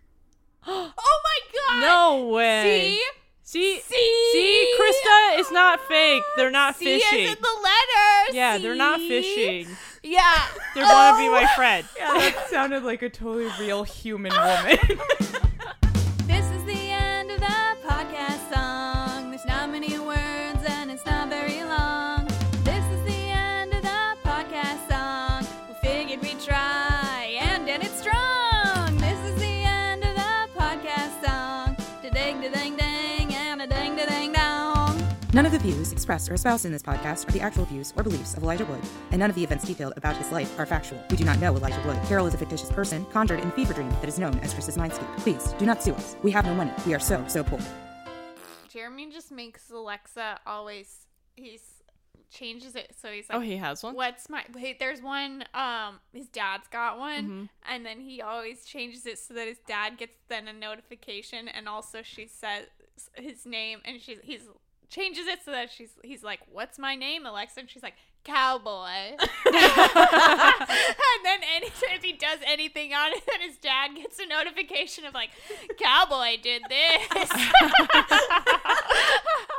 Oh my god. No way. See? See? See? See, Krista, it's not fake. They're not See fishing. is in the letter. yeah, they're not fishing. Yeah. They're gonna be Oh. my friend. Yeah, that sounded like a totally real human woman. views expressed or espoused in this podcast are the actual views or beliefs of Elijah Wood, and none of the events detailed about his life are factual. We do not know Elijah Wood. Carol is a fictitious person conjured in a fever dream that is known as Chris's mindscape. Please do not sue us. We have no money. We are so, so poor. Jeremy just makes Alexa always he's changes it so he's like Oh, he has one? What's my wait? There's one. Um, his dad's got one, Mhm. and then he always changes it so that his dad gets then a notification, and also she says his name, and she's he's changes it so that she's he's like, "What's my name, Alexa?" And she's like, "Cowboy." and then anytime if he does anything on it, then his dad gets a notification of like, "Cowboy did this."